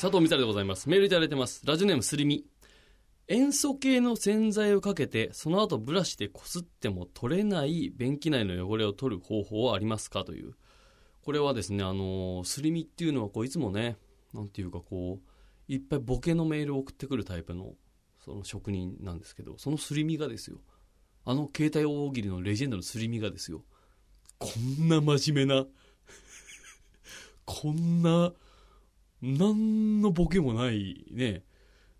佐藤美沙でございます。メールいただいてます。ラジオネームすりみ。塩素系の洗剤をかけて、その後ブラシでこすっても取れない便器内の汚れを取る方法はありますか？という。これはですね、あのーすりみっていうのはこういつもね、なんていうかこう、いっぱいボケのメールを送ってくるタイプの、その職人なんですけど、そのすりみがですよ。あの携帯大喜利のレジェンドのすりみがですよ。こんな真面目な、こんな、なんのボケもないね、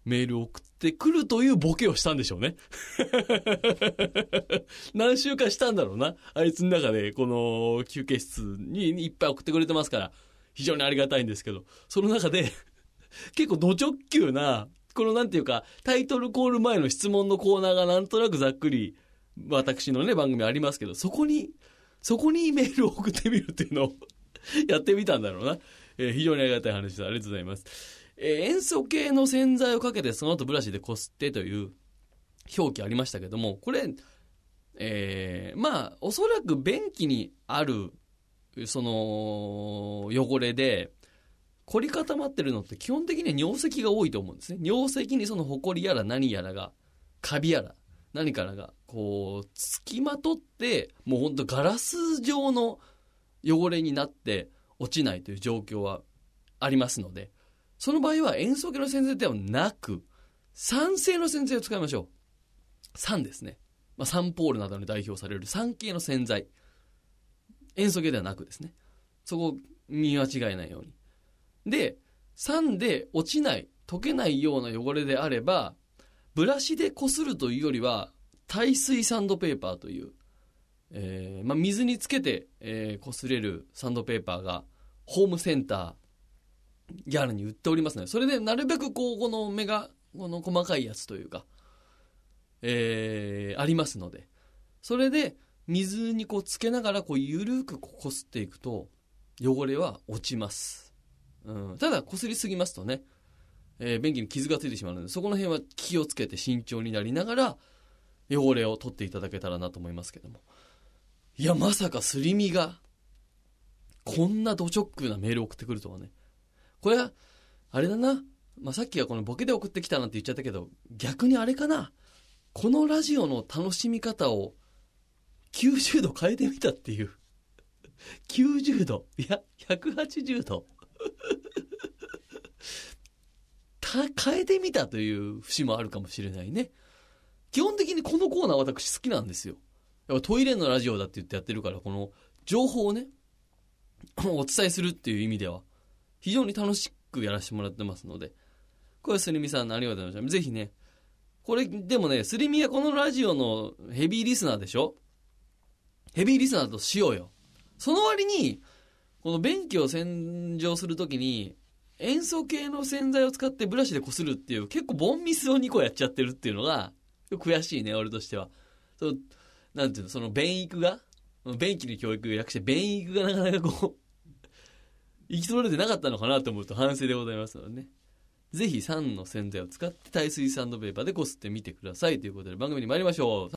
メールを送ってくるというボケをしたんでしょうね。何週間したんだろうな。あいつの中で、この休憩室にいっぱい送ってくれてますから、非常にありがたいんですけど、その中で、結構ド直球な、このなんていうか、タイトルコール前の質問のコーナーがなんとなくざっくり、私のね、番組ありますけど、そこに、そこにメールを送ってみるっていうのを やってみたんだろうな。えー非常にありがたい話です。ありがとうございます。えー塩素系の洗剤をかけてその後ブラシでこすってという表記ありましたけども、これ、えーまあ、おそらく便器にある、その、汚れで、凝り固まってるのって基本的には尿石が多いと思うんですね。尿石にその埃やら何やらが、カビやら、何からが、こう、つきまとって、もうほんとガラス状の汚れになって落ちないという状況はありますので、その場合は塩素系の洗剤ではなく、酸性の洗剤を使いましょう。酸ですね。まあ、サンポールなどに代表される酸系の洗剤。塩素系ではなくですね。そこを見間違えないように。で、酸で落ちない、溶けないような汚れであれば、ブラシでこするというよりは、耐水サンドペーパーという、えーまあ、水につけて、えー、こすれるサンドペーパーが、ホームセンター、ギャラに売っておりますので、それでなるべくこう、この目が、この細かいやつというか、えー、ありますので、それで水にこうつけながらこうゆるくこすっていくと、汚れは落ちます。うん、ただ、こすりすぎますとね、えー便器に傷がついてしまうので、そこの辺は気をつけて慎重になりながら、汚れを取っていただけたらなと思いますけども。いや、まさかすり身が、こんなド直球なメール送ってくるとはね。これは、あれだな。まあ、さっきはこのボケで送ってきたなんて言っちゃったけど、逆にあれかな。このラジオの楽しみ方を90度変えてみたっていう。90度。いや、180度。た、変えてみたという節もあるかもしれないね。基本的にこのコーナー私好きなんですよ。やっぱトイレのラジオだって言ってやってるから、この情報をね、お伝えするっていう意味では、非常に楽しくやらせてもらってますので、これすりみさんありがとうございました。ぜひね、これ、でもね、すりみはこのラジオのヘビーリスナーでしょ？ヘビーリスナーとしようよ。その割に、この便器を洗浄するときに、塩素系の洗剤を使ってブラシで擦るっていう、結構ボンミスを2個やっちゃってるっていうのが、悔しいね、俺としては。そ、なんていうの、その便育が、便器の教育略して便育がなかなかこう、行き取れてなかったのかなと思うと反省でございますのでね。ぜひ酸の洗剤を使って耐水サンドペーパーでこすってみてくださいということで番組に参りましょう。